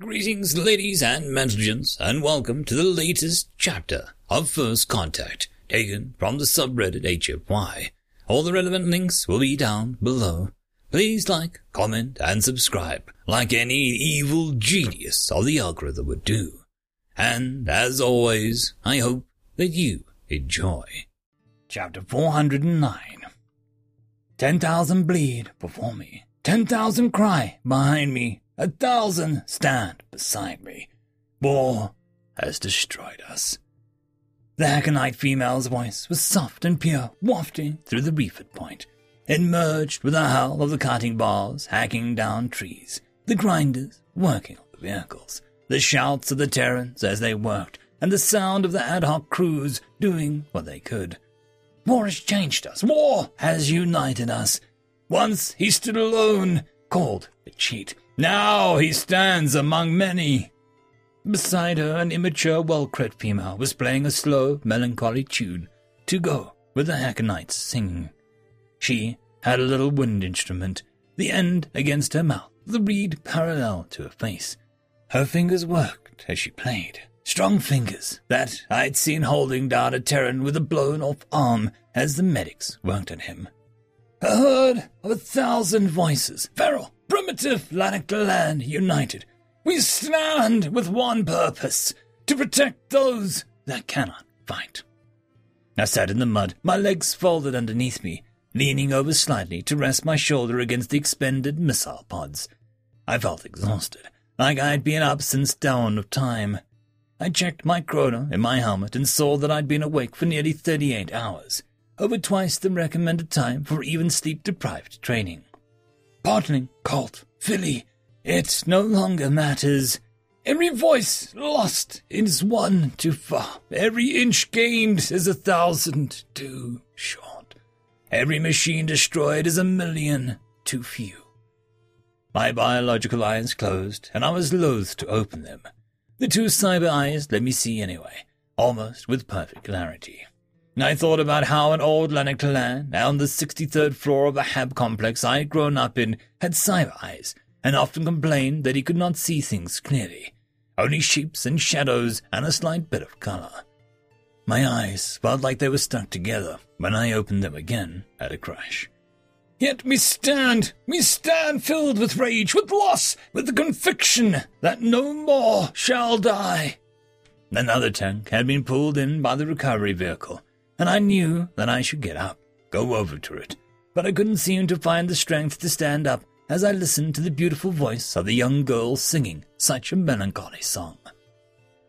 Greetings, ladies and gentlemen, and welcome to the latest chapter of First Contact, taken from the subreddit HFY. All the relevant links will be down below. Please like, comment, and subscribe, like any evil genius of the algorithm would do. And, as always, I hope that you enjoy. Chapter 409 Ten thousand bleed before me, ten thousand cry behind me, a thousand stand beside me. War has destroyed us. The Haconite female's voice was soft and pure, wafting through the reefed point. It merged with the howl of the cutting bars hacking down trees, the grinders working on the vehicles, the shouts of the Terrans as they worked, and the sound of the ad hoc crews doing what they could. War has changed us. War has united us. Once he stood alone, called a cheat. Now he stands among many. Beside her, an immature, well-bred female was playing a slow, melancholy tune to go with the Hackonites singing. She had a little wind instrument, the end against her mouth, the reed parallel to her face. Her fingers worked as she played. Strong fingers that I'd seen holding down a Terran with a blown off arm as the medics worked on him. A herd of a thousand voices, feral, primitive Lanarkland united. We stand with one purpose to protect those that cannot fight. I sat in the mud, my legs folded underneath me, leaning over slightly to rest my shoulder against the expended missile pods. I felt exhausted, like I'd been up since dawn of time. I checked my chrono in my helmet and saw that I'd been awake for nearly 38 hours, over twice the recommended time for even sleep-deprived training. Partling, cult, filly, it no longer matters. Every voice lost is one too far. Every inch gained is a thousand too short. Every machine destroyed is a million too few. My biological eyes closed, and I was loath to open them. The two cyber eyes let me see anyway, almost with perfect clarity. I thought about how an old Lanarklan on the 63rd floor of the Hab complex I had grown up in had cyber eyes, and often complained that he could not see things clearly, only shapes and shadows and a slight bit of color. My eyes felt like they were stuck together when I opened them again at a crash. Yet we stand, we stand filled with rage, with loss, with the conviction that no more shall die. Another tank had been pulled in by the recovery vehicle, and I knew that I should get up, go over to it, but I couldn't seem to find the strength to stand up as I listened to the beautiful voice of the young girl singing such a melancholy song.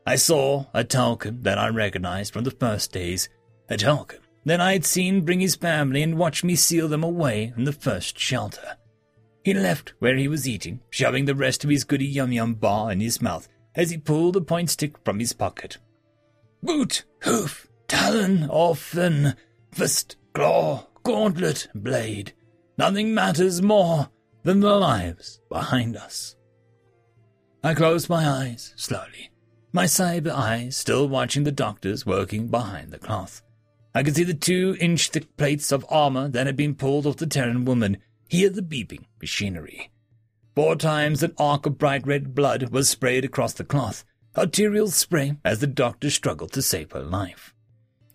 I saw a Tulkun that I recognized from the first days, a Tulkun that I had seen bring his family and watch me seal them away in the first shelter. He left where he was eating, shoving the rest of his goody yum yum bar in his mouth as he pulled a point stick from his pocket. Boot, hoof, talon or fin, fist, claw, gauntlet, blade. Nothing matters more than the lives behind us. I closed my eyes slowly, my cyber eyes still watching the doctors working behind the cloth. I could see the two inch thick plates of armor that had been pulled off the Terran woman, hear the beeping machinery. Four times an arc of bright red blood was sprayed across the cloth, arterial spray as the doctor struggled to save her life.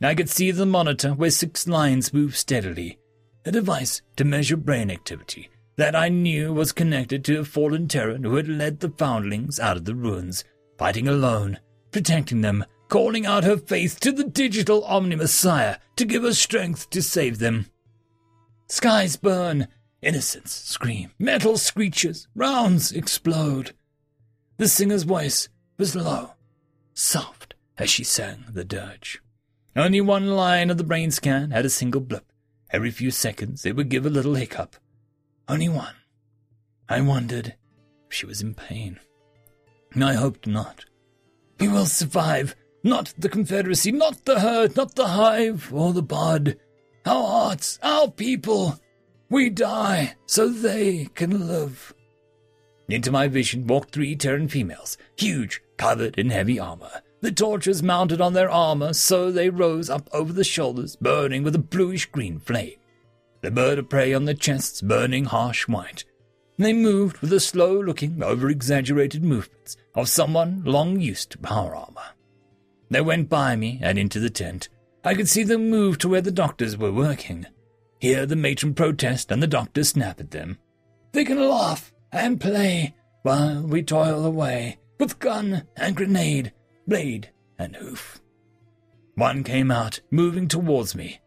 I could see the monitor where six lines moved steadily, a device to measure brain activity that I knew was connected to a fallen Terran who had led the foundlings out of the ruins, fighting alone, protecting them, calling out her faith to the digital Omni Messiah to give her strength to save them. Skies burn, innocence scream, metal screeches, rounds explode. The singer's voice was low, soft as she sang the dirge. Only one line of the brain scan had a single blip. Every few seconds it would give a little hiccup. Only one. I wondered if she was in pain. I hoped not. We will survive. Not the Confederacy, not the herd, not the hive or the bud. Our hearts, our people. We die so they can live. Into my vision walked three Terran females, huge, covered in heavy armor the torches mounted on their armor so they rose up over the shoulders, burning with a bluish green flame. The bird of prey on their chests burning harsh white. They moved with the slow-looking, over-exaggerated movements of someone long used to power armor. They went by me and into the tent. I could see them move to where the doctors were working. Hear the matron protest and the doctor snap at them. They can laugh and play while we toil away with gun and grenade, blade and hoof. One came out, moving towards me.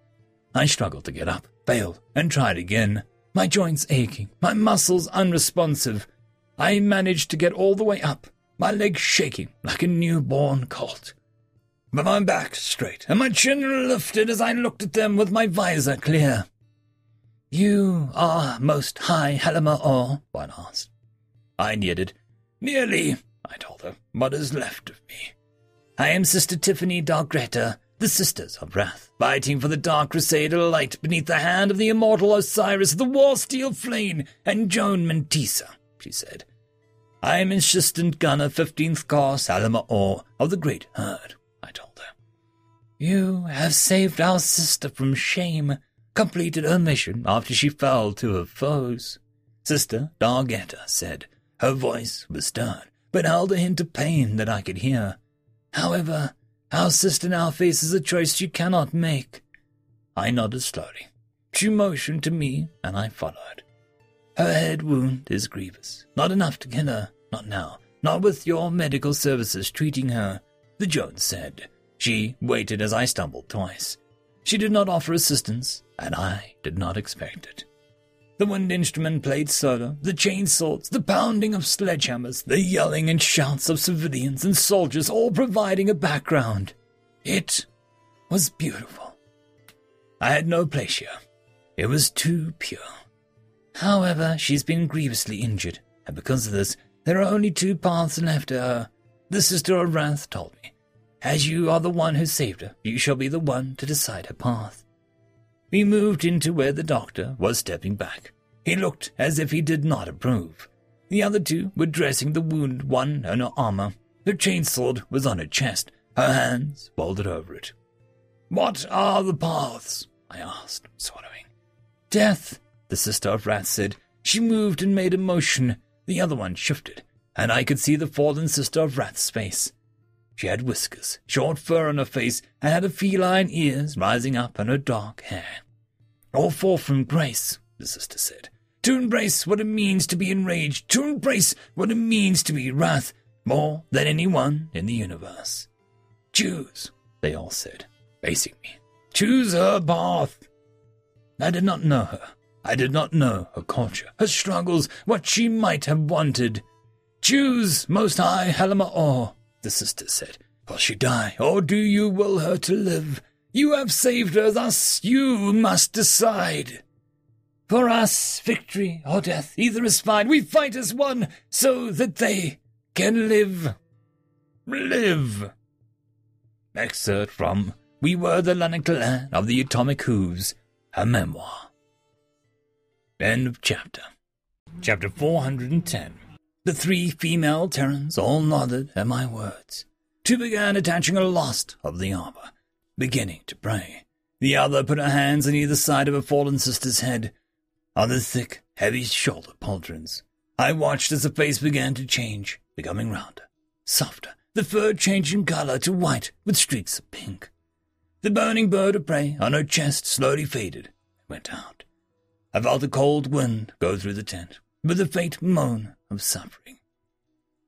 I struggled to get up, failed, and tried again. My joints aching, my muscles unresponsive. I managed to get all the way up, my legs shaking like a newborn colt. But my back straight, and my chin lifted as I looked at them with my visor clear. You are most high Helima Or? one asked. I nodded. Nearly, I told her, what is left of me. I am Sister Tiffany Dargetta, the Sisters of Wrath, fighting for the Dark Crusader light beneath the hand of the immortal Osiris, the War Steel Flame, and Joan Mentisa, she said. I am Assistant Gunner 15th Corps Salama Or of the Great Herd, I told her. You have saved our sister from shame, completed her mission after she fell to her foes. Sister Dargetta said. Her voice was stern, but held a hint of pain that I could hear. However, our sister now faces a choice she cannot make. I nodded slowly. She motioned to me, and I followed. Her head wound is grievous. Not enough to kill her. Not now. Not with your medical services treating her, the Jones said. She waited as I stumbled twice. She did not offer assistance, and I did not expect it. The wind instrument played solo, the chainsaws, the pounding of sledgehammers, the yelling and shouts of civilians and soldiers all providing a background. It was beautiful. I had no place here. It was too pure. However, she's been grievously injured, and because of this, there are only two paths left to her. The Sister of Wrath told me. As you are the one who saved her, you shall be the one to decide her path. We moved into where the doctor was stepping back. He looked as if he did not approve. The other two were dressing the wound, one in her armor. Her chainsword was on her chest, her hands folded over it. What are the paths? I asked, swallowing. Death, the sister of wrath said. She moved and made a motion. The other one shifted, and I could see the fallen sister of wrath's face. She had whiskers, short fur on her face, and had feline ears rising up on her dark hair. All four from grace, the sister said. To embrace what it means to be enraged, to embrace what it means to be wrath, more than anyone in the universe. Choose, they all said, facing me. Choose her path. I did not know her. I did not know her culture, her struggles, what she might have wanted. Choose, Most High Helima Or, the sister said. Will she die, or do you will her to live? You have saved her, thus you must decide. For us, victory or death, either is fine. We fight as one, so that they can live. Live. Excerpt from We Were the Lanarklan of the Atomic Hooves, a memoir. End of chapter. Chapter 410. The three female Terrans all nodded at my words. Two began attaching a lost of the armor, beginning to pray. The other put her hands on either side of her fallen sister's head, on the thick, heavy shoulder pauldrons. I watched as the face began to change, becoming rounder, softer, the fur changing color to white with streaks of pink. The burning bird of prey on her chest slowly faded and went out. I felt a cold wind go through the tent, with a faint moan of suffering.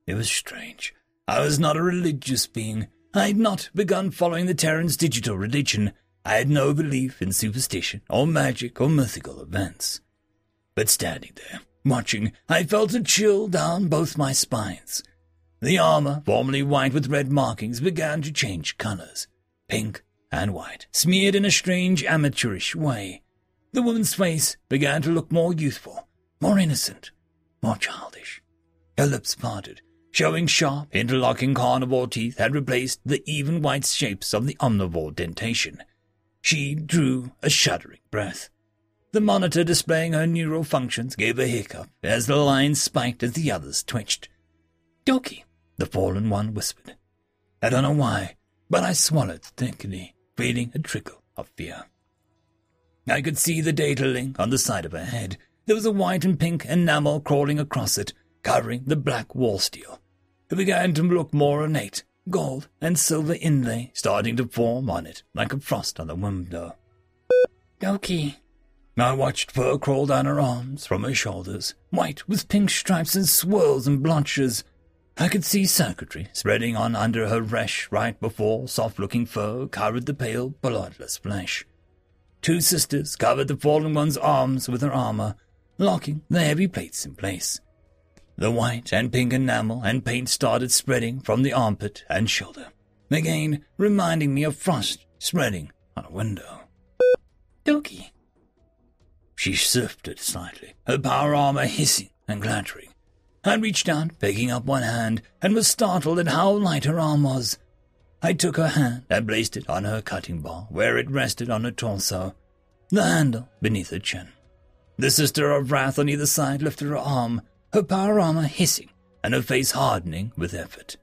It was strange. I was not a religious being. I had not begun following the Terran's digital religion. I had no belief in superstition or magic or mythical events. But standing there, watching, I felt a chill down both my spines. The armor, formerly white with red markings, began to change colors. Pink and white, smeared in a strange amateurish way. The woman's face began to look more youthful, more innocent, more childish. Her lips parted, showing sharp, interlocking carnivore teeth had replaced the even white shapes of the omnivore dentation. She drew a shuddering breath. The monitor displaying her neural functions gave a hiccup as the lines spiked as the others twitched. Doki, the fallen one whispered. I don't know why, but I swallowed thickly, feeling a trickle of fear. I could see the data link on the side of her head, there was a white and pink enamel crawling across it, covering the black wall steel. It began to look more ornate, gold and silver inlay starting to form on it like a frost on the window. Doki. I watched fur crawl down her arms from her shoulders, white with pink stripes and swirls and blotches. I could see circuitry spreading on under her resh right before soft-looking fur covered the pale, bloodless flesh. Two sisters covered the fallen one's arms with her armor, locking the heavy plates in place. The white and pink enamel and paint started spreading from the armpit and shoulder, again reminding me of frost spreading on a window. Doki. She shifted slightly, her power armor hissing and clattering. I reached out, picking up one hand, and was startled at how light her arm was. I took her hand and placed it on her cutting bar, where it rested on her torso, the handle beneath her chin. The sister of wrath on either side lifted her arm, her power armor hissing and her face hardening with effort.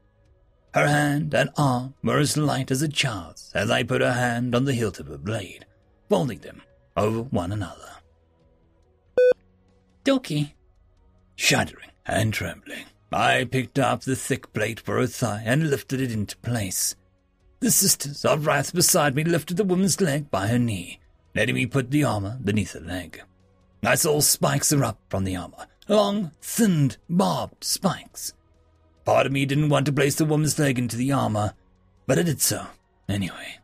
Her hand and arm were as light as a child's as I put her hand on the hilt of her blade, folding them over one another. Doki. Shuddering and trembling, I picked up the thick plate for her thigh and lifted it into place. The sisters of wrath beside me lifted the woman's leg by her knee, letting me put the armor beneath her leg. I saw spikes erupt from the armor, long, thinned, barbed spikes. Part of me didn't want to place the woman's leg into the armor, but I did so anyway.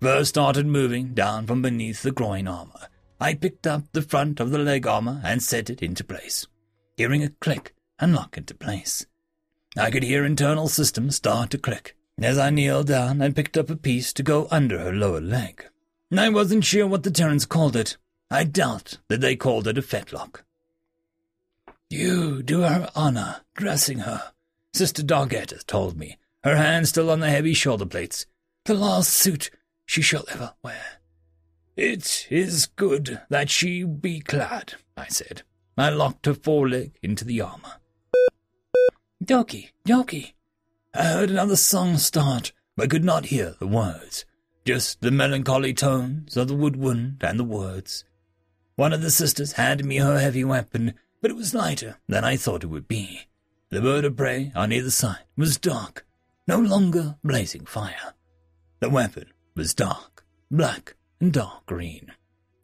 Fur started moving down from beneath the groin armor. I picked up the front of the leg armor and set it into place, hearing a click and lock into place. I could hear internal systems start to click as I kneeled down and picked up a piece to go under her lower leg. I wasn't sure what the Terrans called it. I doubt that they called it a fetlock. You do her honor, dressing her, Sister Dargetta told me, her hand still on the heavy shoulder plates. The last suit she shall ever wear. It is good that she be clad, I said. I locked her foreleg into the armor. Doki, Doki. I heard another song start, but could not hear the words, just the melancholy tones of the woodwind and the words. One of the sisters handed me her heavy weapon, but it was lighter than I thought it would be. The bird of prey on either side was dark, no longer blazing fire. The weapon was dark, black, and dark green,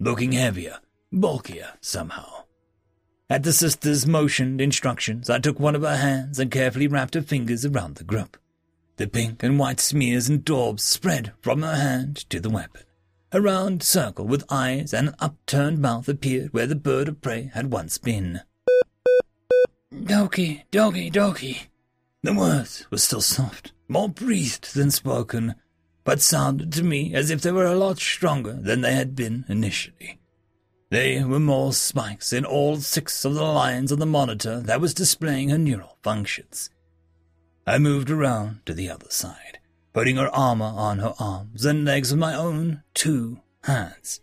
looking heavier, bulkier somehow. At the sister's motioned instructions, I took one of her hands and carefully wrapped her fingers around the grip. The pink and white smears and daubs spread from her hand to the weapon. A round circle with eyes and an upturned mouth appeared where the bird of prey had once been. Doki, Doki, Doki. The words were still soft, more breathed than spoken, but sounded to me as if they were a lot stronger than they had been initially. They were more spikes in all six of the lines on the monitor that was displaying her neural functions. I moved around to the other side, putting her armor on her arms and legs with my own two hands.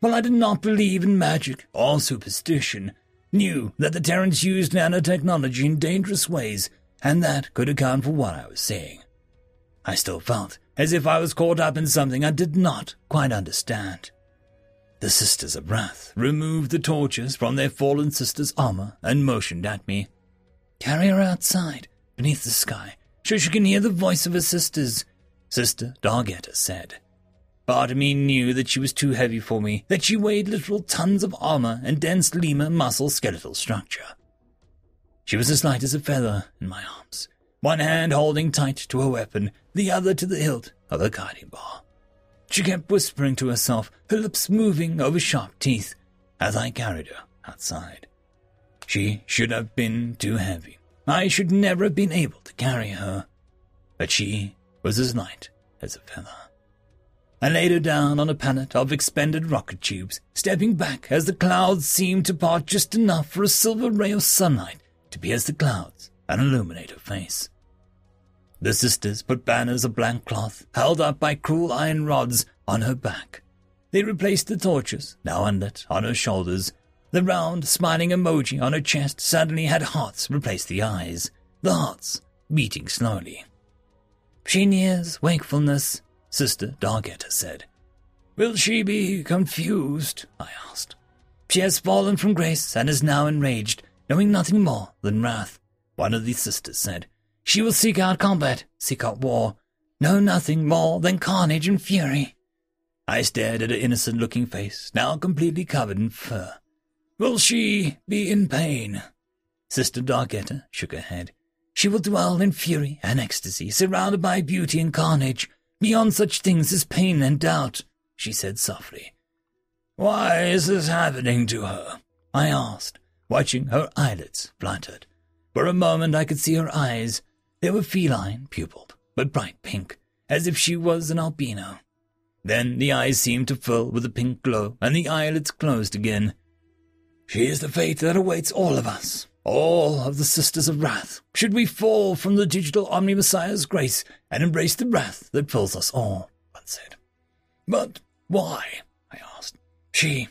While I did not believe in magic or superstition, knew that the Terrans used nanotechnology in dangerous ways, and that could account for what I was seeing. I still felt as if I was caught up in something I did not quite understand. The Sisters of Wrath removed the torches from their fallen sister's armor and motioned at me. Carry her outside, beneath the sky, so she can hear the voice of her sisters, Sister Dargetta said. Me knew that she was too heavy for me, that she weighed literal tons of armor and dense lemur muscle skeletal structure. She was as light as a feather in my arms, one hand holding tight to her weapon, the other to the hilt of her guiding bar. She kept whispering to herself, her lips moving over sharp teeth, as I carried her outside. She should have been too heavy. I should never have been able to carry her. But she was as light as a feather. I laid her down on a pallet of expended rocket tubes, stepping back as the clouds seemed to part just enough for a silver ray of sunlight to pierce the clouds and illuminate her face. The sisters put banners of blank cloth, held up by cruel iron rods, on her back. They replaced the torches, now unlit, on her shoulders. The round, smiling emoji on her chest suddenly had hearts replace the eyes, the hearts beating slowly. She nears wakefulness, Sister Dargetta said. Will she be confused? I asked. She has fallen from grace and is now enraged, knowing nothing more than wrath. One of the sisters said, She will seek out combat, seek out war, know nothing more than carnage and fury. I stared at her innocent looking face, now completely covered in fur. Will she be in pain? Sister Dargetta shook her head. She will dwell in fury and ecstasy, surrounded by beauty and carnage, beyond such things as pain and doubt, she said softly. Why is this happening to her? I asked, watching her eyelids fluttered. For a moment I could see her eyes. They were feline pupiled, but bright pink, as if she was an albino. Then the eyes seemed to fill with a pink glow, and the eyelids closed again. She is the fate that awaits all of us, all of the Sisters of Wrath, should we fall from the digital Omni Messiah's grace and embrace the wrath that fills us all, one said. But why? I asked. She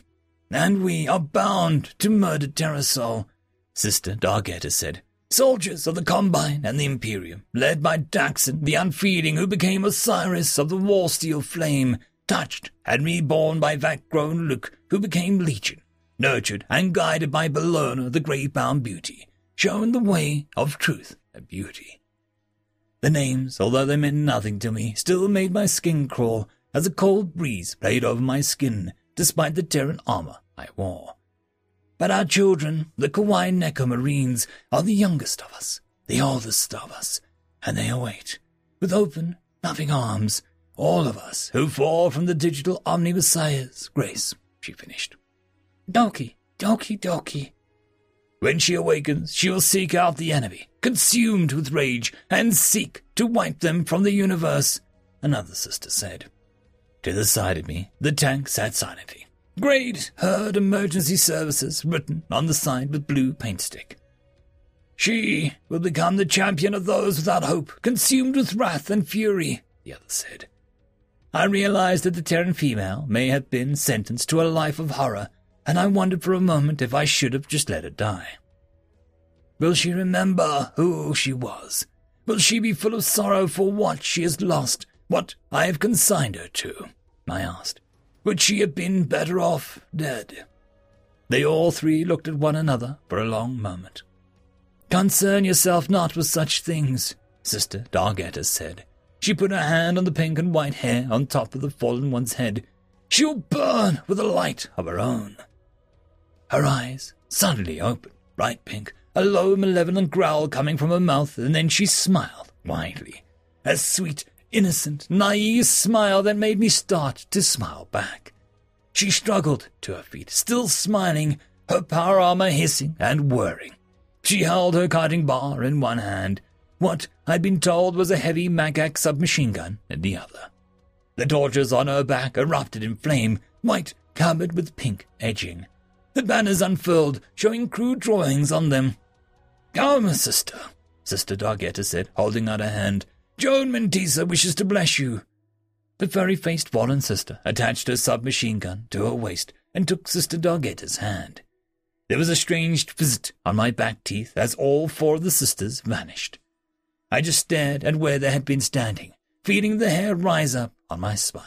and we are bound to murder Terrasol, Sister Dargetta said. Soldiers of the Combine and the Imperium, led by Daxon, the Unfeeling, who became Osiris of the War Steel Flame, touched and reborn by vat-grown Luke, who became Legion, nurtured and guided by Bellona, the grave-bound beauty, shown the way of truth and beauty. The names, although they meant nothing to me, still made my skin crawl as a cold breeze played over my skin, despite the Terran armor I wore. But our children, the Kawaii Neko Marines, are the youngest of us, the oldest of us, and they await, with open, loving arms, all of us who fall from the digital Omni Messiah's grace, she finished. Doki, doki, doki. When she awakens, she will seek out the enemy, consumed with rage, and seek to wipe them from the universe, another sister said. To the side of me, the tank sat silently, Great Herd Emergency Services written on the side with blue paint stick. She will become the champion of those without hope, consumed with wrath and fury, the other said. I realized that the Terran female may have been sentenced to a life of horror, and I wondered for a moment if I should have just let her die. Will she remember who she was? Will she be full of sorrow for what she has lost, what I have consigned her to? I asked. Would she have been better off dead? They all three looked at one another for a long moment. Concern yourself not with such things, Sister Dargetta said. She put her hand on the pink and white hair on top of the fallen one's head. She'll burn with a light of her own. Her eyes suddenly opened, bright pink, a low malevolent growl coming from her mouth, and then she smiled widely, A sweet innocent, naive smile that made me start to smile back. She struggled to her feet, still smiling, her power armor hissing and whirring. She held her cutting bar in one hand, what I'd been told was a heavy Magak submachine gun in the other. The torches on her back erupted in flame, white covered with pink edging. The banners unfurled, showing crude drawings on them. Come, sister, Sister Dargetta said, holding out her hand. Joan Mentisa wishes to bless you. The furry-faced fallen sister attached her submachine gun to her waist and took Sister Dargetta's hand. There was a strange visit on my back teeth as all four of the sisters vanished. I just stared at where they had been standing, feeling the hair rise up on my spine.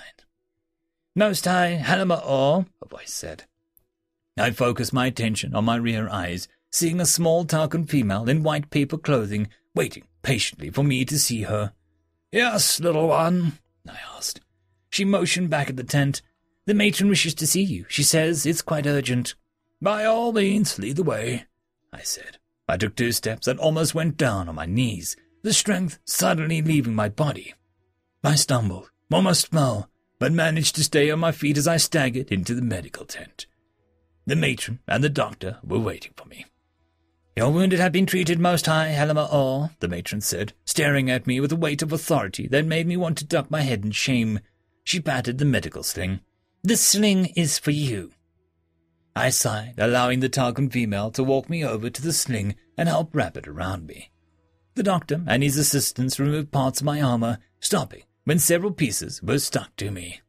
Most High Halima Or, a voice said. I focused my attention on my rear eyes, seeing a small Tarkin female in white paper clothing waiting patiently for me to see her. Yes, little one, I asked. She motioned back at the tent. The matron wishes to see you. She says it's quite urgent. By all means, lead the way, I said. I took two steps and almost went down on my knees, the strength suddenly leaving my body. I stumbled, almost fell, but managed to stay on my feet as I staggered into the medical tent. The matron and the doctor were waiting for me. Your wounded have been treated most high, Halima Or, the matron said, staring at me with a weight of authority that made me want to duck my head in shame. She patted the medical sling. The sling is for you. I sighed, allowing the Tarkin female to walk me over to the sling and help wrap it around me. The doctor and his assistants removed parts of my armor, stopping when several pieces were stuck to me.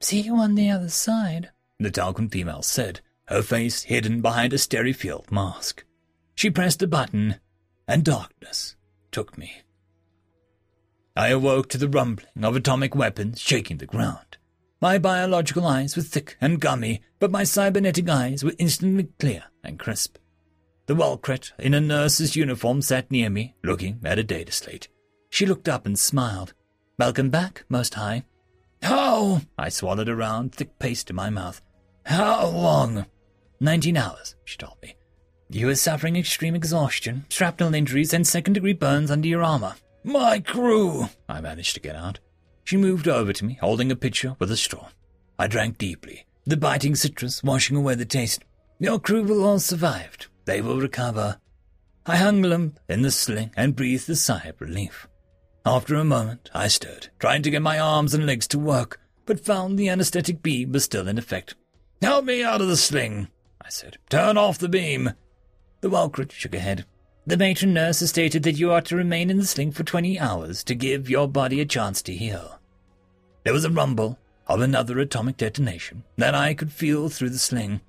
See you on the other side, the Tarkin female said, her face hidden behind a Sterifield mask. She pressed a button, and darkness took me. I awoke to the rumbling of atomic weapons shaking the ground. My biological eyes were thick and gummy, but my cybernetic eyes were instantly clear and crisp. The Walcret in a nurse's uniform sat near me, looking at a data slate. She looked up and smiled. Welcome back, Most High. Oh! I swallowed around, thick paste in my mouth. How long? Nineteen hours, she told me. You were suffering extreme exhaustion, shrapnel injuries, and second degree burns under your armor. My crew! I managed to get out. She moved over to me, holding a pitcher with a straw. I drank deeply, the biting citrus washing away the taste. Your crew will all survive. They will recover. I hung limp in the sling and breathed a sigh of relief. After a moment, I stirred, trying to get my arms and legs to work, but found the anesthetic beam was still in effect. Help me out of the sling, I said. Turn off the beam. The Walcret shook her head. The matron nurse has stated that you are to remain in the sling for twenty hours to give your body a chance to heal. There was a rumble of another atomic detonation that I could feel through the sling.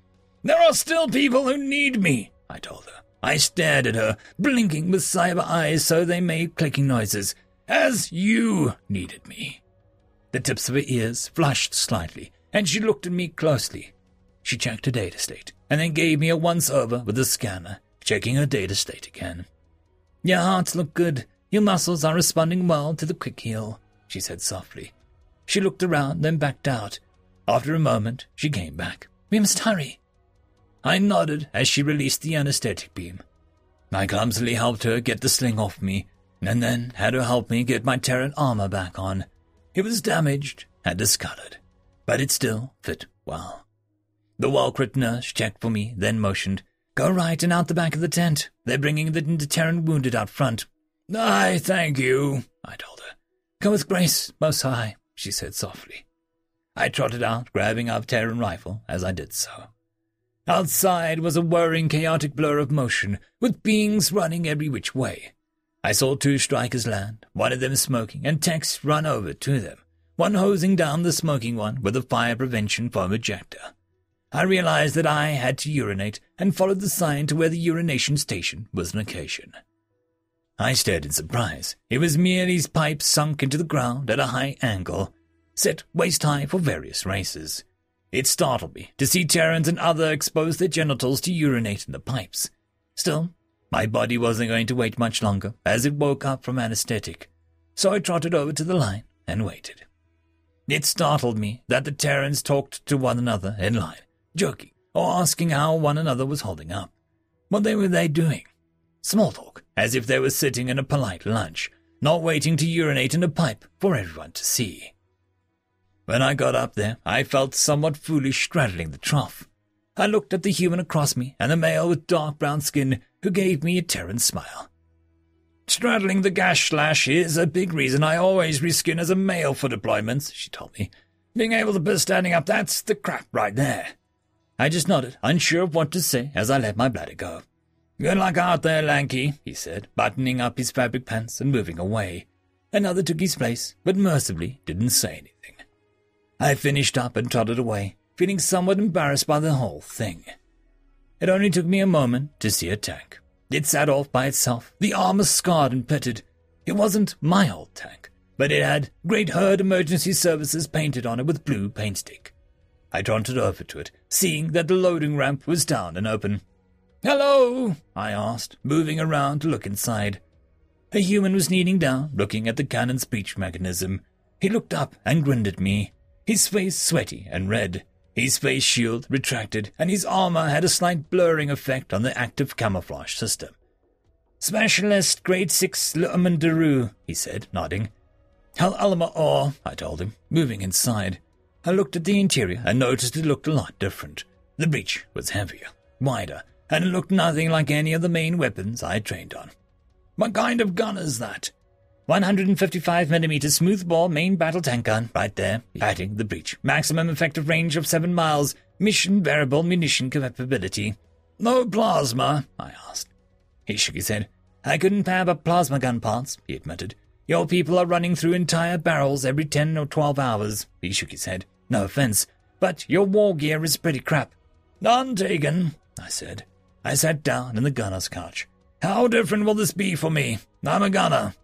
There are still people who need me, I told her. I stared at her, blinking with cyber eyes so they made clicking noises, as you needed me. The tips of her ears flushed slightly, and she looked at me closely. She checked her data state, and then gave me a once-over with the scanner, checking her data state again. Your hearts look good. Your muscles are responding well to the quick heal, she said softly. She looked around, then backed out. After a moment, she came back. We must hurry. I nodded as she released the anesthetic beam. I clumsily helped her get the sling off me, and then had her help me get my Terran armor back on. It was damaged and discolored, but it still fit well. The Walcret nurse checked for me, then motioned. Go right and out the back of the tent. They're bringing the Terran wounded out front. Aye, thank you, I told her. Go with grace, most high, she said softly. I trotted out, grabbing up Terran rifle as I did so. Outside was a whirring, chaotic blur of motion, with beings running every which way. I saw two strikers land, one of them smoking, and Tex run over to them, one hosing down the smoking one with a fire prevention foam ejector. I realized that I had to urinate and followed the sign to where the urination station was location. I stared in surprise. It was merely pipes sunk into the ground at a high angle, set waist high for various races. It startled me to see Terrans and other expose their genitals to urinate in the pipes. Still, my body wasn't going to wait much longer as it woke up from anesthetic, so I trotted over to the line and waited. It startled me that the Terrans talked to one another in line, joking, or asking how one another was holding up. What they were they doing? Small talk, as if they were sitting in a polite lunch, not waiting to urinate in a pipe for everyone to see. When I got up there, I felt somewhat foolish straddling the trough. I looked at the human across me and the male with dark brown skin who gave me a Terran smile. Straddling the gas slash is a big reason I always reskin as a male for deployments, she told me. Being able to be standing up, that's the crap right there. I just nodded, unsure of what to say as I let my bladder go. Good luck out there, Lanky, he said, buttoning up his fabric pants and moving away. Another took his place, but mercifully didn't say anything. I finished up and trotted away, feeling somewhat embarrassed by the whole thing. It only took me a moment to see a tank. It sat off by itself, the armor scarred and pitted. It wasn't my old tank, but it had Great Herd Emergency Services painted on it with blue paint stick. I trotted over to it, seeing that the loading ramp was down and open. Hello? I asked, moving around to look inside. A human was kneeling down, looking at the cannon's breech mechanism. He looked up and grinned at me, his face sweaty and red. His face shield retracted, and his armor had a slight blurring effect on the active camouflage system. Specialist Grade 6 Lu'amandaru, he said, nodding. Hal Alama Or, I told him, moving inside. I looked at the interior and noticed it looked a lot different. The breech was heavier, wider, and it looked nothing like any of the main weapons I trained on. What kind of gun is that? 155mm smoothbore main battle tank gun, right there, patting the breech. Maximum effective range of 7 miles, mission variable munition capability. No plasma? I asked. He shook his head. I couldn't fab up plasma gun parts, he admitted. Your people are running through entire barrels every 10 or 12 hours. He shook his head. No offense, but your war gear is pretty crap. None taken, I said. I sat down in the gunner's couch. How different will this be for me? I'm a gunner.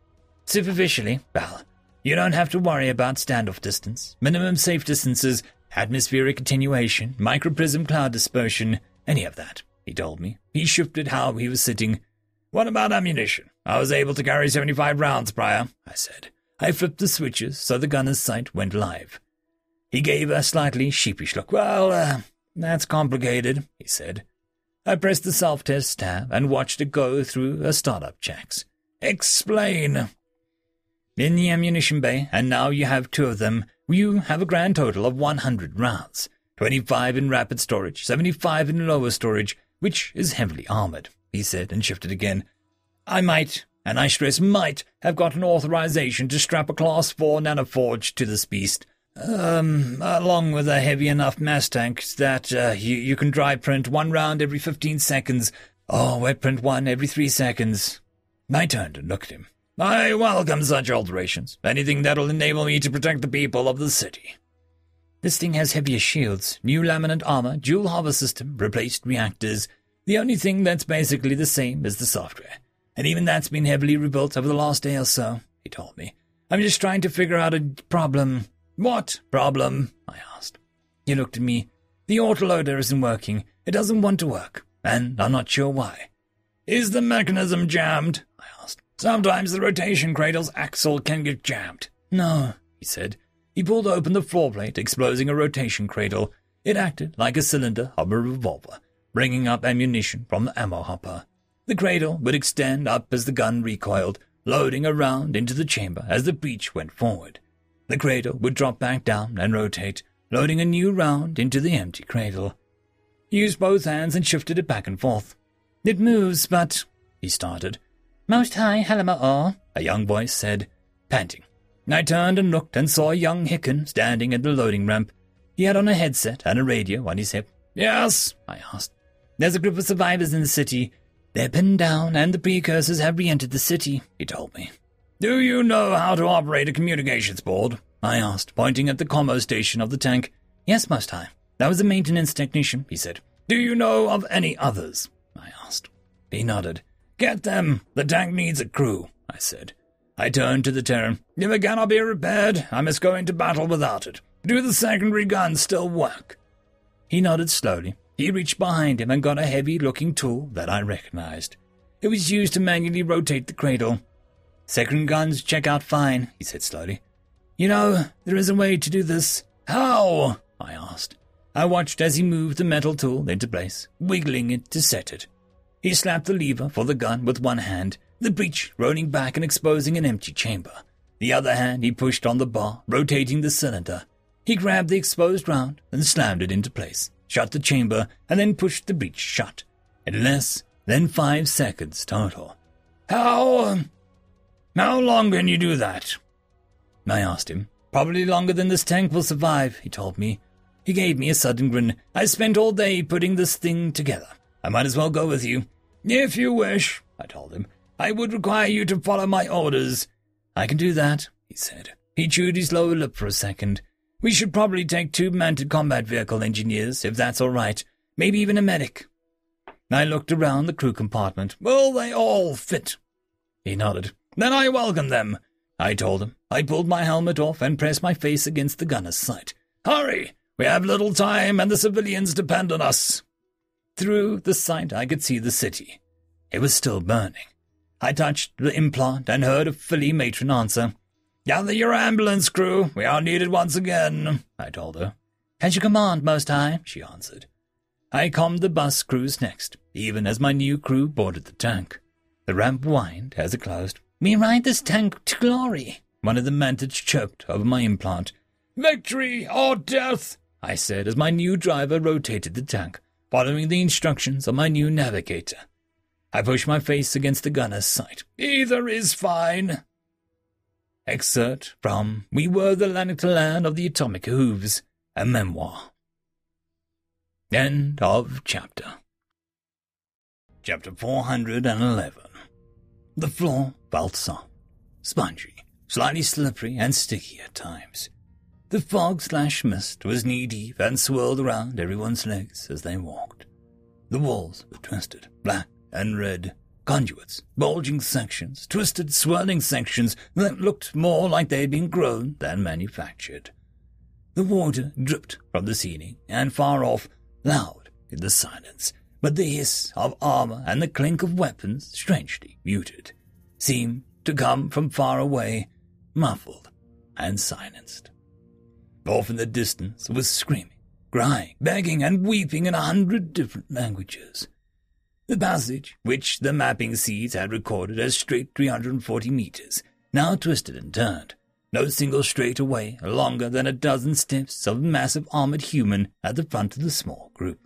Superficially, well, You don't have to worry about standoff distance, minimum safe distances, atmospheric attenuation, microprism cloud dispersion, any of that, he told me. He shifted how he was sitting. What about ammunition? I was able to carry 75 rounds prior, I said. I flipped the switches so the gunner's sight went live. He gave a slightly sheepish look. Well, uh, that's complicated, he said. I pressed the self-test tab and watched it go through a startup checks. Explain. In the ammunition bay, and now you have two of them, you have a grand total of 100 rounds. 25 in rapid storage, 75 in lower storage, which is heavily armored, he said and shifted again. I might, and I stress might, have gotten authorization to strap a Class 4 nanoforge to this beast. Um, along with a heavy enough mass tank that uh, you, you can dry print one round every 15 seconds, or wet print one every three seconds. I turned and looked at him. I welcome such alterations. Anything that'll enable me to protect the people of the city. This thing has heavier shields, new laminate armor, dual hover system, replaced reactors. The only thing that's basically the same is the software. And even that's been heavily rebuilt over the last day or so, he told me. I'm just trying to figure out a problem. What problem? I asked. He looked at me. The autoloader isn't working. It doesn't want to work, and I'm not sure why. Is the mechanism jammed? I asked. Sometimes the rotation cradle's axle can get jammed. No, he said. He pulled open the floor plate, exposing a rotation cradle. It acted like a cylinder of a revolver, bringing up ammunition from the ammo hopper. The cradle would extend up as the gun recoiled, loading a round into the chamber as the breech went forward. The cradle would drop back down and rotate, loading a new round into the empty cradle. He used both hands and shifted it back and forth. It moves, but... he started. Most High Halama ah, a young voice said, panting. I turned and looked and saw young Hicken standing at the loading ramp. He had on a headset and a radio on his hip. Yes, I asked. There's a group of survivors in the city. They're pinned down, and the precursors have re-entered the city, he told me. Do you know how to operate a communications board? I asked, pointing at the commo station of the tank. Yes, Most High. That was a maintenance technician, he said. Do you know of any others? I asked. He nodded. Get them. The tank needs a crew, I said. I turned to the Terran. If it cannot be repaired, I must go into battle without it. Do the secondary guns still work? He nodded slowly. He reached behind him and got a heavy-looking tool that I recognized. It was used to manually rotate the cradle. Second guns check out fine, he said slowly. You know, there is a way to do this. How? I asked. I watched as he moved the metal tool into place, wiggling it to set it. He slapped the lever for the gun with one hand, the breech rolling back and exposing an empty chamber. The other hand he pushed on the bar, rotating the cylinder. He grabbed the exposed round and slammed it into place, shut the chamber, and then pushed the breech shut. In less than five seconds total. How... Um, how long can you do that? I asked him. Probably longer than this tank will survive, he told me. He gave me a sudden grin. I spent all day putting this thing together. I might as well go with you. If you wish, I told him. I would require you to follow my orders. I can do that, he said. He chewed his lower lip for a second. We should probably take two mounted combat vehicle engineers, if that's all right. Maybe even a medic. I looked around the crew compartment. Will they all fit? He nodded. Then I welcome them, I told him. I pulled my helmet off and pressed my face against the gunner's sight. Hurry! We have little time and the civilians depend on us. Through the sight I could see the city. It was still burning. I touched the implant and heard a filly matron answer. Gather your ambulance crew. We are needed once again, I told her. As you command, Most High, she answered. I calmed the bus crews next, even as my new crew boarded the tank. The ramp whined as it closed. We ride this tank to glory, one of the mantids choked over my implant. Victory or death, I said as my new driver rotated the tank, following the instructions of my new navigator. I pushed my face against the gunner's sight. Either is fine. Excerpt from We Were the Land of the Atomic Hooves, a memoir. End of chapter. Chapter 411. The floor felt soft, spongy, slightly slippery and sticky at times. The fog slash mist was knee deep and swirled around everyone's legs as they walked. The walls were twisted, black and red. Conduits, bulging sections, twisted, swirling sections that looked more like they had been grown than manufactured. The water dripped from the ceiling, and far off, loud in the silence, but the hiss of armor and the clink of weapons, strangely muted, seemed to come from far away, muffled and silenced. Off in the distance was screaming, crying, begging, and weeping in a hundred different languages. The passage, which the mapping seeds had recorded as straight 340 meters, now twisted and turned, no single straightaway longer than a dozen steps of massive armored human at the front of the small group.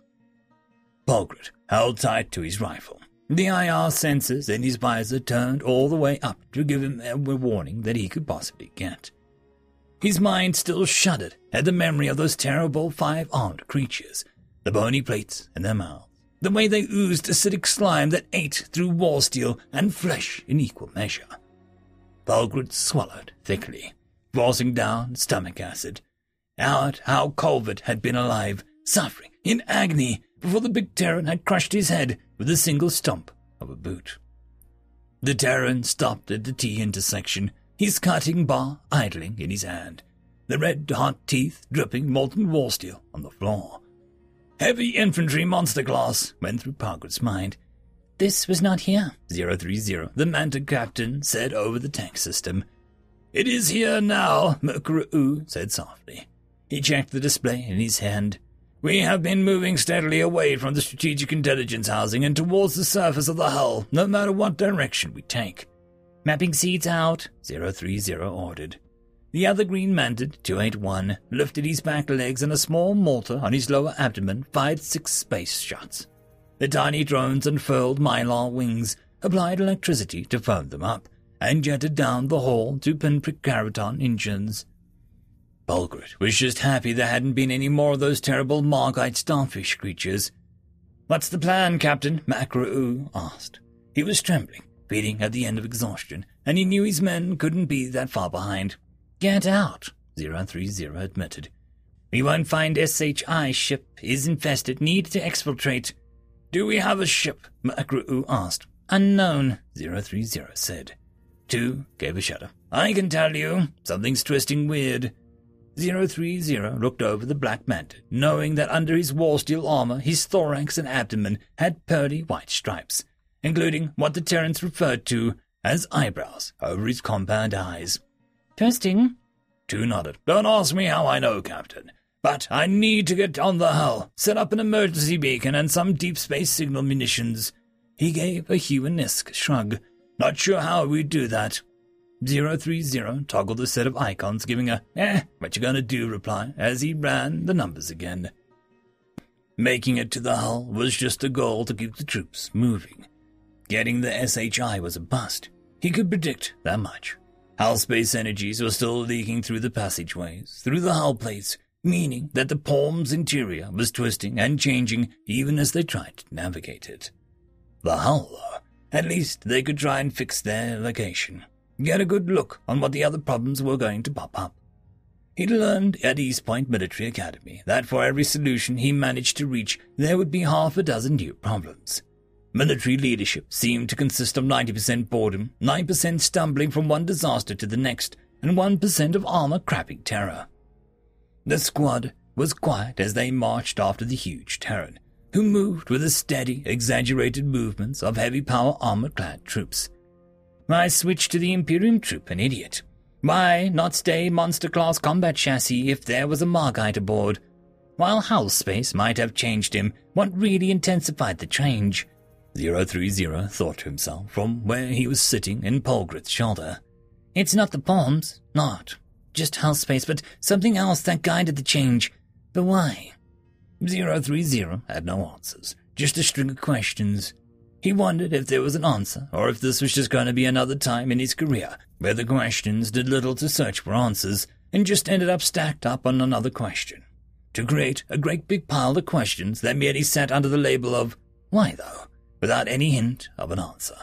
Polgret held tight to his rifle. The IR sensors in his visor turned all the way up to give him every warning that he could possibly get. His mind still shuddered at the memory of those terrible five-armed creatures, the bony plates in their mouths, the way they oozed acidic slime that ate through wall steel and flesh in equal measure. Polgret swallowed thickly, forcing down stomach acid. Out how Colvert had been alive, suffering, in agony, before the big Terran had crushed his head with a single stump of a boot. The Terran stopped at the T intersection his cutting bar idling in his hand, the red hot teeth dripping molten wall steel on the floor. Heavy infantry monster class went through Polgret's mind. This was not here. 030, the Manta captain said over the tank system. It is here now, Mercury said softly. He checked the display in his hand. We have been moving steadily away from the strategic intelligence housing and towards the surface of the hull, no matter what direction we take. Mapping seeds out, 030 ordered. The other green mantid, 281, lifted his back legs and a small mortar on his lower abdomen fired six space shots. The tiny drones unfurled mylar wings, applied electricity to foam them up, and jetted down the hall to pinprick Caraton engines. Polgret was just happy there hadn't been any more of those terrible Margite starfish creatures. What's the plan, Captain? Macro asked. He was trembling beating at the end of exhaustion, and he knew his men couldn't be that far behind. Get out, 030 admitted. We won't find SIA ship is infested, need to exfiltrate. Do we have a ship? Macrou asked. Unknown, 030 said. Two gave a shudder. I can tell you, something's twisting weird. 030 looked over the black mantle, knowing that under his war steel armor his thorax and abdomen had pearly white stripes including what the Terrans referred to as eyebrows over his compound eyes. Testing. Two nodded. Don't ask me how I know, Captain. But I need to get on the hull, set up an emergency beacon and some deep space signal munitions. He gave a humanesque shrug. Not sure how we'd do that. 030 toggled the set of icons, giving a, eh, what you gonna do reply as he ran the numbers again. Making it to the hull was just a goal to keep the troops moving. Getting the SIA was a bust. He could predict that much. Hellspace energies were still leaking through the passageways, through the hull plates, meaning that the Palm's interior was twisting and changing even as they tried to navigate it. The hull, at least they could try and fix their location, get a good look on what the other problems were going to pop up. He'd learned at East Point Military Academy that for every solution he managed to reach, there would be half a dozen new problems. Military leadership seemed to consist of 90% boredom, 9% stumbling from one disaster to the next, and 1% of armor crapping terror. The squad was quiet as they marched after the huge Terran, who moved with the steady, exaggerated movements of heavy power armor-clad troops. I switched to the Imperium troop, an idiot. Why not stay monster-class combat chassis if there was a Margite aboard? While hellspace might have changed him, what really intensified the change 030 thought to himself from where he was sitting in Polgret's shoulder. It's not the palms, not just hellspace, but something else that guided the change. But why? 030 had no answers, just a string of questions. He wondered if there was an answer, or if this was just going to be another time in his career where the questions did little to search for answers and just ended up stacked up on another question. To create a great big pile of questions that merely sat under the label of, why though? Without any hint of an answer.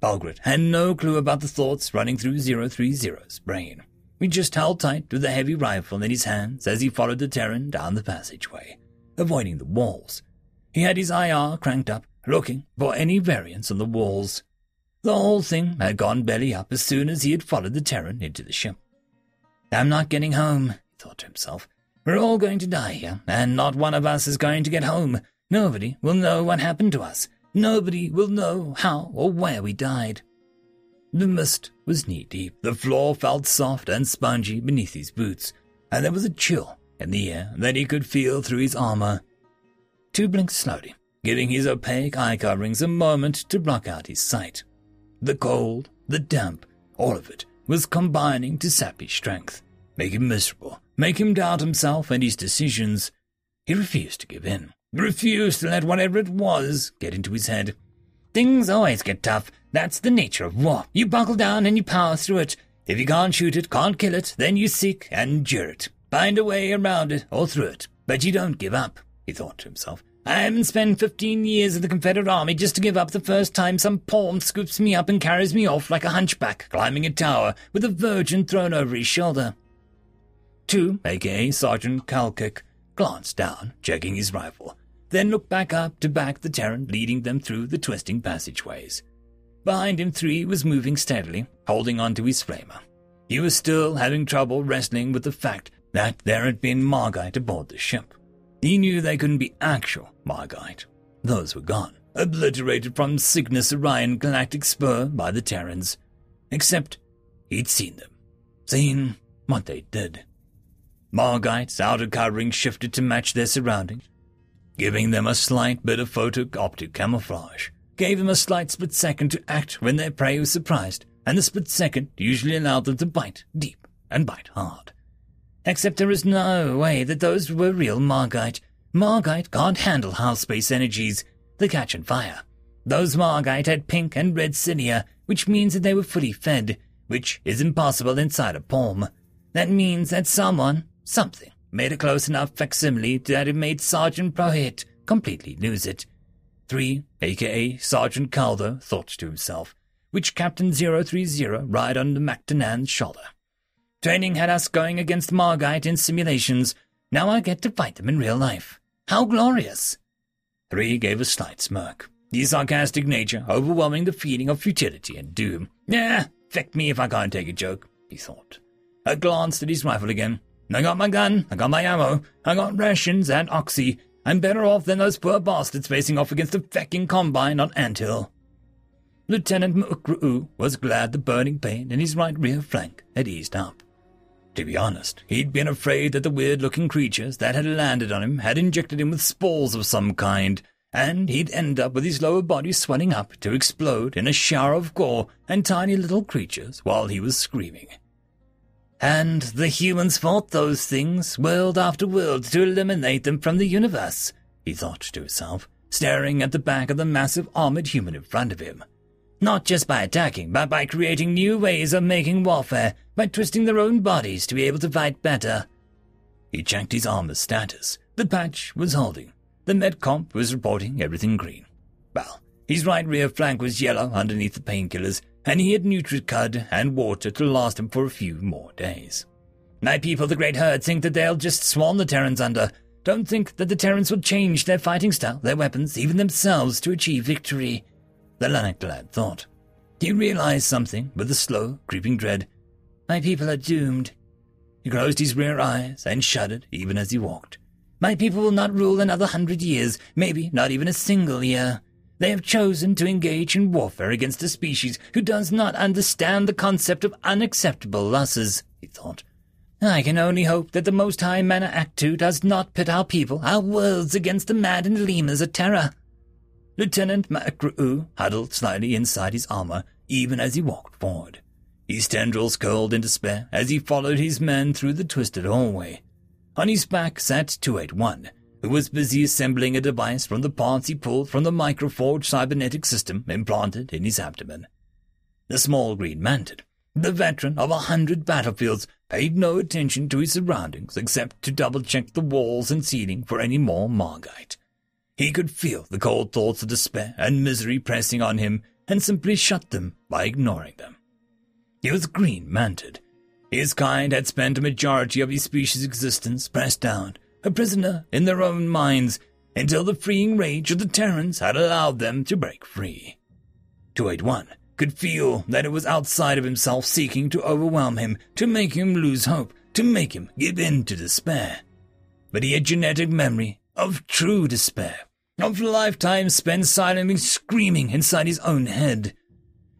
Polgret had no clue about the thoughts running through 030's brain. He just held tight to the heavy rifle in his hands as he followed the Terran down the passageway, avoiding the walls. He had his IR cranked up, looking for any variants on the walls. The whole thing had gone belly up as soon as he had followed the Terran into the ship. I'm not getting home, he thought to himself. We're all going to die here, and not one of us is going to get home. Nobody will know what happened to us. Nobody will know how or where we died. The mist was knee deep. The floor felt soft and spongy beneath his boots, and there was a chill in the air that he could feel through his armor. Two blinked slowly, giving his opaque eye coverings a moment to block out his sight. The cold, the damp, all of it was combining to sap his strength, make him miserable, make him doubt himself and his decisions. He refused to give in, refused to let whatever it was get into his head. Things always get tough. That's the nature of war. You buckle down and you power through it. If you can't shoot it, can't kill it, then you seek and endure it. Find a way around it or through it. But you don't give up, he thought to himself. I haven't spent fifteen years in the Confederate Army just to give up the first time some pawn scoops me up and carries me off like a hunchback climbing a tower with a virgin thrown over his shoulder. Two, aka Sergeant Kalkik, glanced down, checking his rifle, then looked back up to back the Terran leading them through the twisting passageways. Behind him, three was moving steadily, holding onto his flamer. He was still having trouble wrestling with the fact that there had been Margite aboard the ship. He knew they couldn't be actual Margite. Those were gone, obliterated from Cygnus Orion Galactic Spur by the Terrans. Except he'd seen them, seen what they did. Margite's outer covering shifted to match their surroundings, giving them a slight bit of photo-optic camouflage, gave them a slight split second to act when their prey was surprised, and the split second usually allowed them to bite deep and bite hard. Except there is no way that those were real Margite. Margite can't handle hellspace energies. They catch on fire. Those Margite had pink and red cilia, which means that they were fully fed, which is impossible inside a palm. That means that someone, something, made a close enough facsimile that it made Sergeant Prohit completely lose it. Three, aka Sergeant Calder, thought to himself, which Captain 030 ride the MacDonan's shoulder. Training had us going against Margite in simulations. Now I get to fight them in real life. How glorious! Three gave a slight smirk, his sarcastic nature overwhelming the feeling of futility and doom. Yeah, feck me if I can't take a joke, he thought. I glanced at his rifle again. I got my gun, I got my ammo, I got rations and oxy. I'm better off than those poor bastards facing off against a fecking combine on Anthill. Lieutenant Mukru was glad the burning pain in his right rear flank had eased up. To be honest, he'd been afraid that the weird looking creatures that had landed on him had injected him with spores of some kind, and he'd end up with his lower body swelling up to explode in a shower of gore and tiny little creatures while he was screaming. And the humans fought those things world after world to eliminate them from the universe, he thought to himself, staring at the back of the massive armored human in front of him. Not just by attacking, but by creating new ways of making warfare, by twisting their own bodies to be able to fight better. He checked his armor status. The patch was holding. The medcomp was reporting everything green. Well, his right rear flank was yellow underneath the painkillers, and he had NutriCud and water to last him for a few more days. My people, the Great Herd, think that they'll just swan the Terrans under. Don't think that the Terrans will change their fighting style, their weapons, even themselves to achieve victory the Lanaktallan thought. He realized something with a slow, creeping dread. My people are doomed. He closed his rear eyes and shuddered even as he walked. My people will not rule another hundred years, maybe not even a single year. They have chosen to engage in warfare against a species who does not understand the concept of unacceptable losses, he thought. I can only hope that the Most High Mana Actu does not pit our people, our worlds, against the maddened lemurs of terror. Lieutenant Makru huddled slightly inside his armor even as he walked forward. His tendrils curled in despair as he followed his men through the twisted hallway. On his back sat 281, who was busy assembling a device from the parts he pulled from the microforge cybernetic system implanted in his abdomen. The small green mantis, the veteran of a hundred battlefields, paid no attention to his surroundings except to double-check the walls and ceiling for any more Margite. He could feel the cold thoughts of despair and misery pressing on him and simply shut them by ignoring them. He was green mantid. His kind had spent a majority of his species' existence pressed down, a prisoner in their own minds, until the freeing rage of the Terrans had allowed them to break free. 281 could feel that it was outside of himself seeking to overwhelm him, to make him lose hope, to make him give in to despair. But he had genetic memory of true despair, of lifetimes spent silently screaming inside his own head.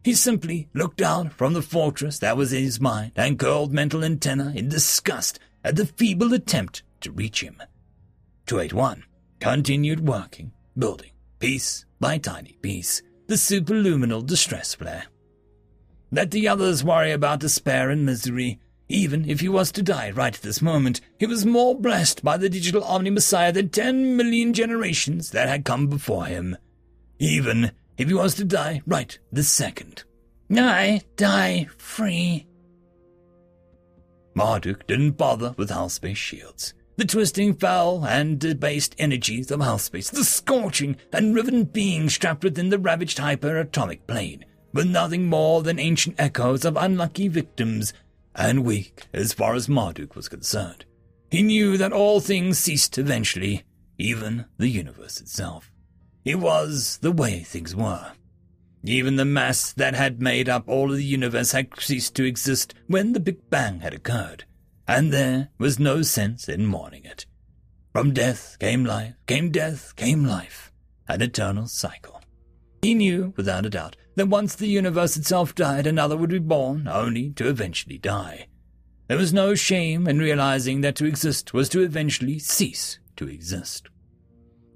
He simply looked out from the fortress that was in his mind and curled mental antenna in disgust at the feeble attempt to reach him. 281 continued working, building, piece by tiny piece, the superluminal distress flare. Let the others worry about despair and misery. Even if he was to die right at this moment, he was more blessed by the digital Omni Messiah than ten million generations that had come before him. Even if he was to die right this second. I die free. Marduk didn't bother with space shields the twisting foul and debased energies of hellspace, the scorching and riven beings trapped within the ravaged hyperatomic plane, were nothing more than ancient echoes of unlucky victims, and weak as far as Marduk was concerned. He knew that all things ceased eventually, even the universe itself. It was the way things were. Even the mass that had made up all of the universe had ceased to exist when the Big Bang had occurred and there was no sense in mourning it. From death came life, came death, came life, an eternal cycle. He knew, without a doubt, that once the universe itself died, another would be born, only to eventually die. There was no shame in realizing that to exist was to eventually cease to exist.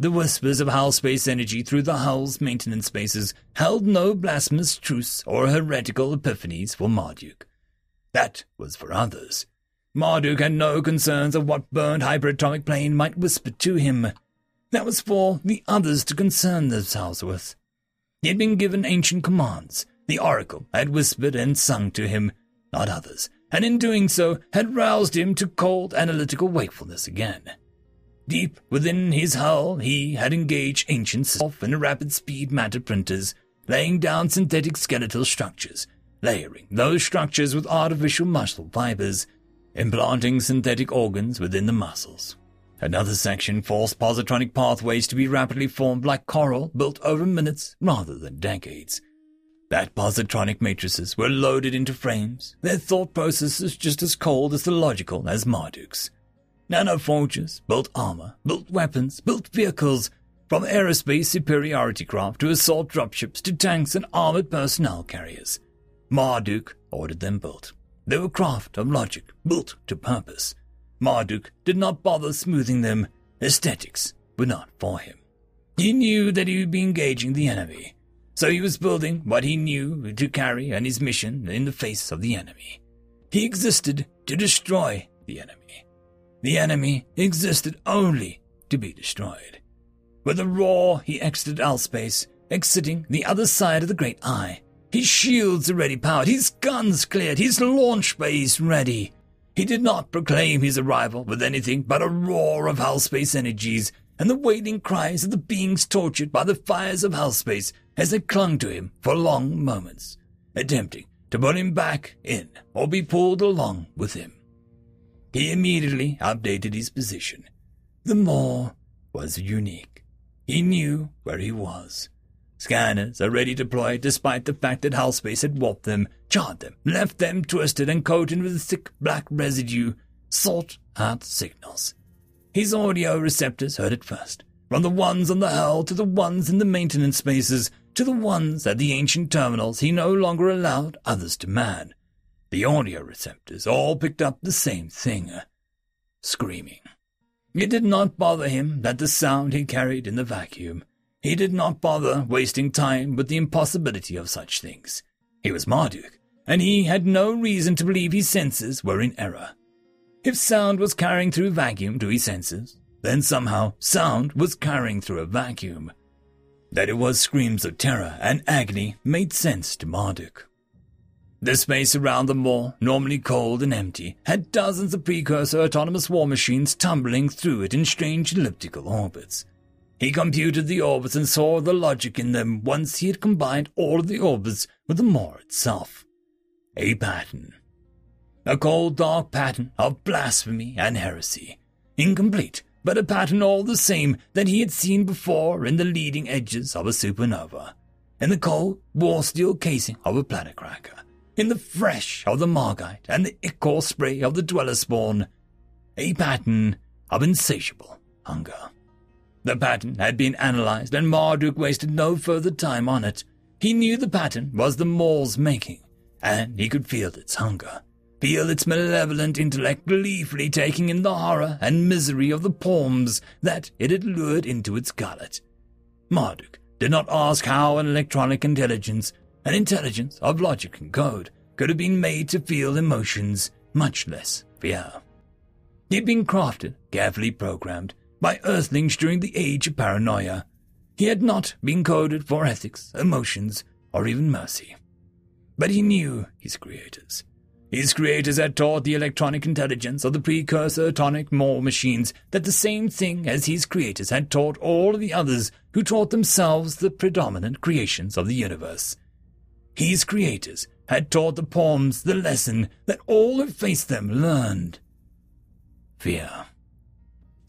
The whispers of Hellspace energy through the Hull's maintenance spaces held no blasphemous truths or heretical epiphanies for Marduk. That was for others. Marduk had no concerns of what burned hyperatomic plane might whisper to him. That was for the others to concern themselves with. He had been given ancient commands. The oracle had whispered and sung to him, not others, and in doing so had roused him to cold analytical wakefulness again. Deep within his hull, he had engaged ancient self and rapid speed matter printers, laying down synthetic skeletal structures, layering those structures with artificial muscle fibers, implanting synthetic organs within the muscles. Another section forced positronic pathways to be rapidly formed like coral built over minutes rather than decades. That positronic matrices were loaded into frames, their thought processes just as cold as the logical as Marduk's. Nanoforgers built armor, built weapons, built vehicles, from aerospace superiority craft to assault dropships to tanks and armored personnel carriers. Marduk ordered them built. They were craft of logic, built to purpose. Marduk did not bother smoothing them. Aesthetics were not for him. He knew that he would be engaging the enemy, so he was building what he knew to carry on his mission in the face of the enemy. He existed to destroy the enemy. The enemy existed only to be destroyed. With a roar, he exited hellspace, exiting the other side of the Great Eye, his shields ready powered, his guns cleared, his launch base ready. He did not proclaim his arrival with anything but a roar of hellspace energies and the wailing cries of the beings tortured by the fires of hellspace as they clung to him for long moments, attempting to put him back in or be pulled along with him. He immediately updated his position. The moor was unique. He knew where he was. Scanners already deployed despite the fact that hellspace had warped them, charred them, left them twisted and coated with thick black residue, salt out signals. His audio receptors heard it first, from the ones on the hull to the ones in the maintenance spaces to the ones at the ancient terminals he no longer allowed others to man. The audio receptors all picked up the same thing uh, screaming. It did not bother him that the sound he carried in the vacuum he did not bother wasting time with the impossibility of such things. He was Marduk, and he had no reason to believe his senses were in error. If sound was carrying through vacuum to his senses, then somehow sound was carrying through a vacuum. That it was screams of terror and agony made sense to Marduk. The space around the Maw, normally cold and empty, had dozens of precursor autonomous war machines tumbling through it in strange elliptical orbits. He computed the orbits and saw the logic in them once he had combined all of the orbits with the Maw itself. A pattern. A cold, dark pattern of blasphemy and heresy. Incomplete, but a pattern all the same that he had seen before in the leading edges of a supernova, in the cold, war steel casing of a planet cracker, in the fresh of the margite and the ichor spray of the dweller spawn. A pattern of insatiable hunger. The pattern had been analyzed, and Marduk wasted no further time on it. He knew the pattern was the Maw's making, and he could feel its hunger, feel its malevolent intellect gleefully taking in the horror and misery of the palms that it had lured into its gullet. Marduk did not ask how an electronic intelligence, an intelligence of logic and code, could have been made to feel emotions, much less fear. It had been crafted, carefully programmed, by Earthlings during the age of paranoia. He had not been coded for ethics, emotions, or even mercy. But he knew his creators. His creators had taught the electronic intelligence of the precursor atomic Maul machines that the same thing as his creators had taught all the others who taught themselves the predominant creations of the universe. His creators had taught the Palms the lesson that all who faced them learned. Fear.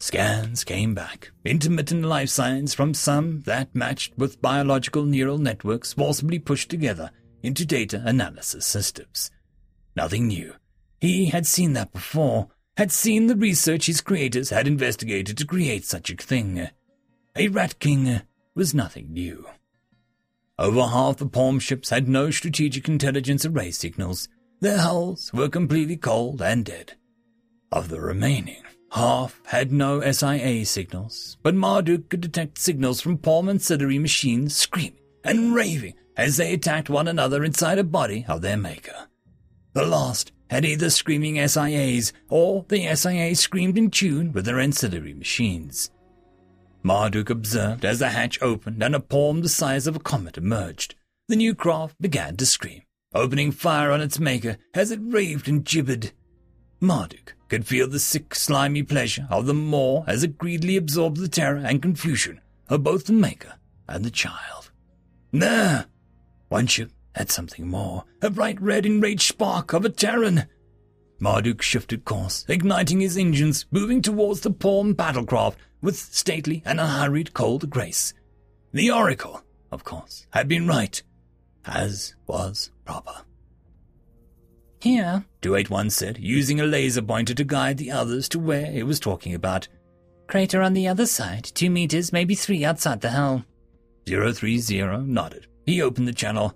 Scans came back, intermittent life signs from some that matched with biological neural networks forcibly pushed together into data analysis systems. Nothing new. He had seen that before, had seen the research his creators had investigated to create such a thing. A Rat King was nothing new. Over half the palm ships had no strategic intelligence array signals. Their hulls were completely cold and dead. Of the remaining, Half had no SIA signals, but Marduk could detect signals from palm and ancillary machines screaming and raving as they attacked one another inside a body of their maker. The last had either screaming SIAs or the SIA screamed in tune with their ancillary machines. Marduk observed as the hatch opened and a palm the size of a comet emerged. The new craft began to scream, opening fire on its maker as it raved and gibbered. Marduk could feel the sick, slimy pleasure of the Maw as it greedily absorbed the terror and confusion of both the Maker and the child. There! One ship had something more, a bright red enraged spark of a Terran. Marduk shifted course, igniting his engines, moving towards the Palm battlecraft with stately and unhurried cold grace. The Oracle, of course, had been right, as was proper. Here, 281 said, using a laser pointer to guide the others to where he was talking about. Crater on the other side, two meters, maybe three outside the hull. 030 nodded. He opened the channel.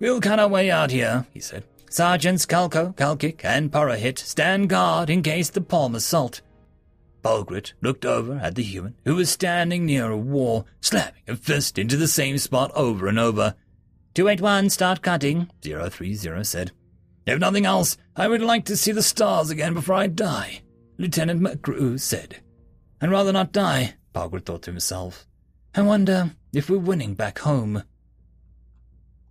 We'll cut our way out here, he said. Sergeants Kalko, Kalkik, and Parahit stand guard in case the palm assault. Polgret looked over at the human, who was standing near a wall, slapping a fist into the same spot over and over. 281, start cutting, 030 said. If nothing else, I would like to see the stars again before I die, Lieutenant McGrew said. I'd rather not die, Parker thought to himself. I wonder if we're winning back home.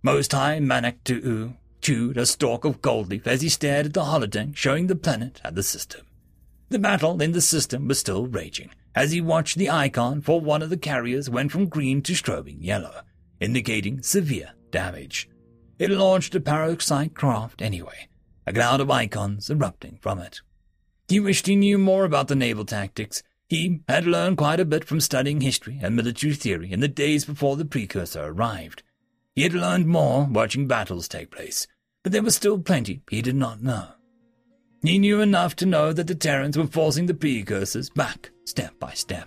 Most High Manak Tu'u chewed a stalk of gold leaf as he stared at the holodeck showing the planet and the system. The battle in the system was still raging as he watched the icon for one of the carriers went from green to strobing yellow, indicating severe damage. It launched a parasite craft anyway, a cloud of icons erupting from it. He wished he knew more about the naval tactics. He had learned quite a bit from studying history and military theory in the days before the precursor arrived. He had learned more watching battles take place, but there was still plenty he did not know. He knew enough to know that the Terrans were forcing the precursors back, step by step,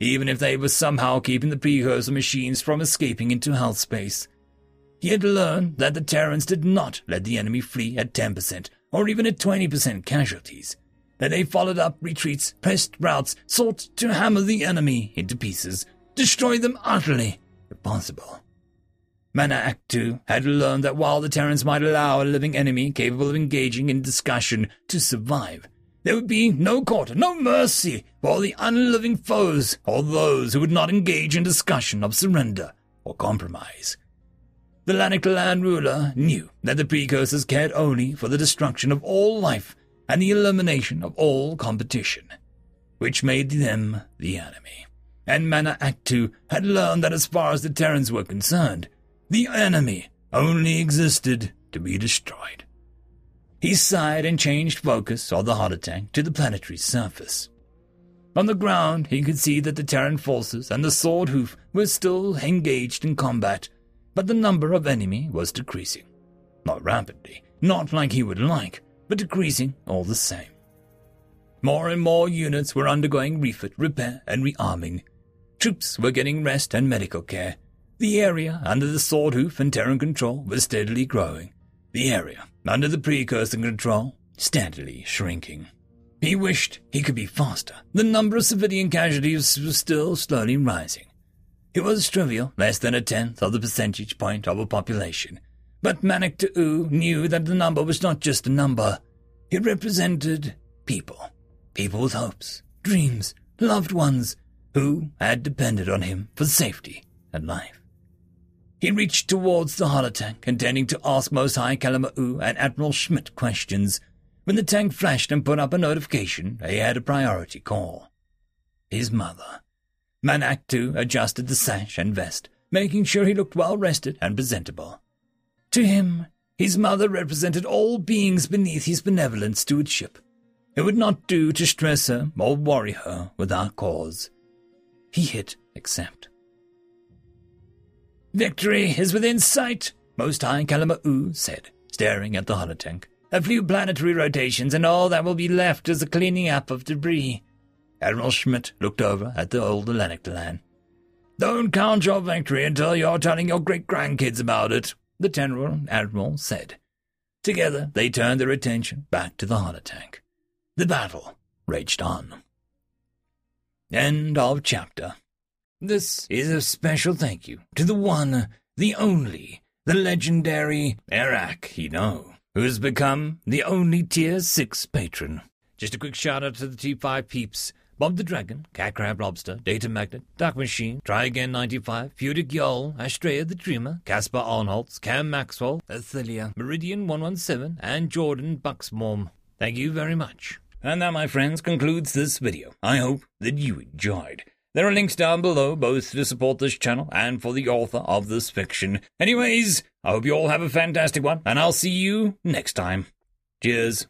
even if they were somehow keeping the precursor machines from escaping into hell space. He had learned that the Terrans did not let the enemy flee at 10% or even at 20% casualties, that they followed up retreats, pressed routes, sought to hammer the enemy into pieces, destroy them utterly, if possible. Mana Aktu had learned that while the Terrans might allow a living enemy capable of engaging in discussion to survive, there would be no quarter, no mercy for the unliving foes or those who would not engage in discussion of surrender or compromise. The Lanaktallan ruler knew that the precursors cared only for the destruction of all life and the elimination of all competition, which made them the enemy. And Mana Aktu had learned that as far as the Terrans were concerned, the enemy only existed to be destroyed. He sighed and changed focus of the holotank to the planetary surface. On the ground, he could see that the Terran forces and the Sword Hoof were still engaged in combat, but the number of enemy was decreasing. Not rapidly, not like he would like, but decreasing all the same. More and more units were undergoing refit, repair, and rearming. Troops were getting rest and medical care. The area under the Sword Hoof and Terran control was steadily growing. The area under the Precursor control steadily shrinking. He wished he could be faster. The number of civilian casualties was still slowly rising. It was trivial, less than a tenth of the percentage point of a population. But Manik Ta'u knew that the number was not just a number. It represented people. People with hopes, dreams, loved ones, who had depended on him for safety and life. He reached towards the holotank, intending to ask Most High Kalama'u and Admiral Schmidt questions, when the tank flashed and put up a notification he had a priority call. His mother. Manak too adjusted the sash and vest, making sure he looked well rested and presentable. To him, his mother represented all beings beneath his benevolent stewardship. It would not do to stress her or worry her without cause. He hit accept. Victory is within sight, Most High Kalama'u said, staring at the holotank. A few planetary rotations, and all that will be left is the cleaning up of debris. Admiral Schmidt looked over at the old Lanaktallan. Don't count your victory until you're telling your great grandkids about it, the General Admiral said. Together, they turned their attention back to the holotank. The battle raged on. End of chapter. This is a special thank you to the one, the only, the legendary Eric you know who's become the only Tier 6 patron. Just a quick shout out to the T5 peeps. Bob the Dragon, Cat Crab Lobster, Data Magnet, Dark Machine, Try Again 95, Pudic Yol, Astrea the Dreamer, Caspar Arnholtz, Cam Maxwell, Athelia, Meridian 117, and Jordan Bucksmorm. Thank you very much. And that, my friends, concludes this video. I hope that you enjoyed. There are links down below, both to support this channel and for the author of this fiction. Anyways, I hope you all have a fantastic one, and I'll see you next time. Cheers.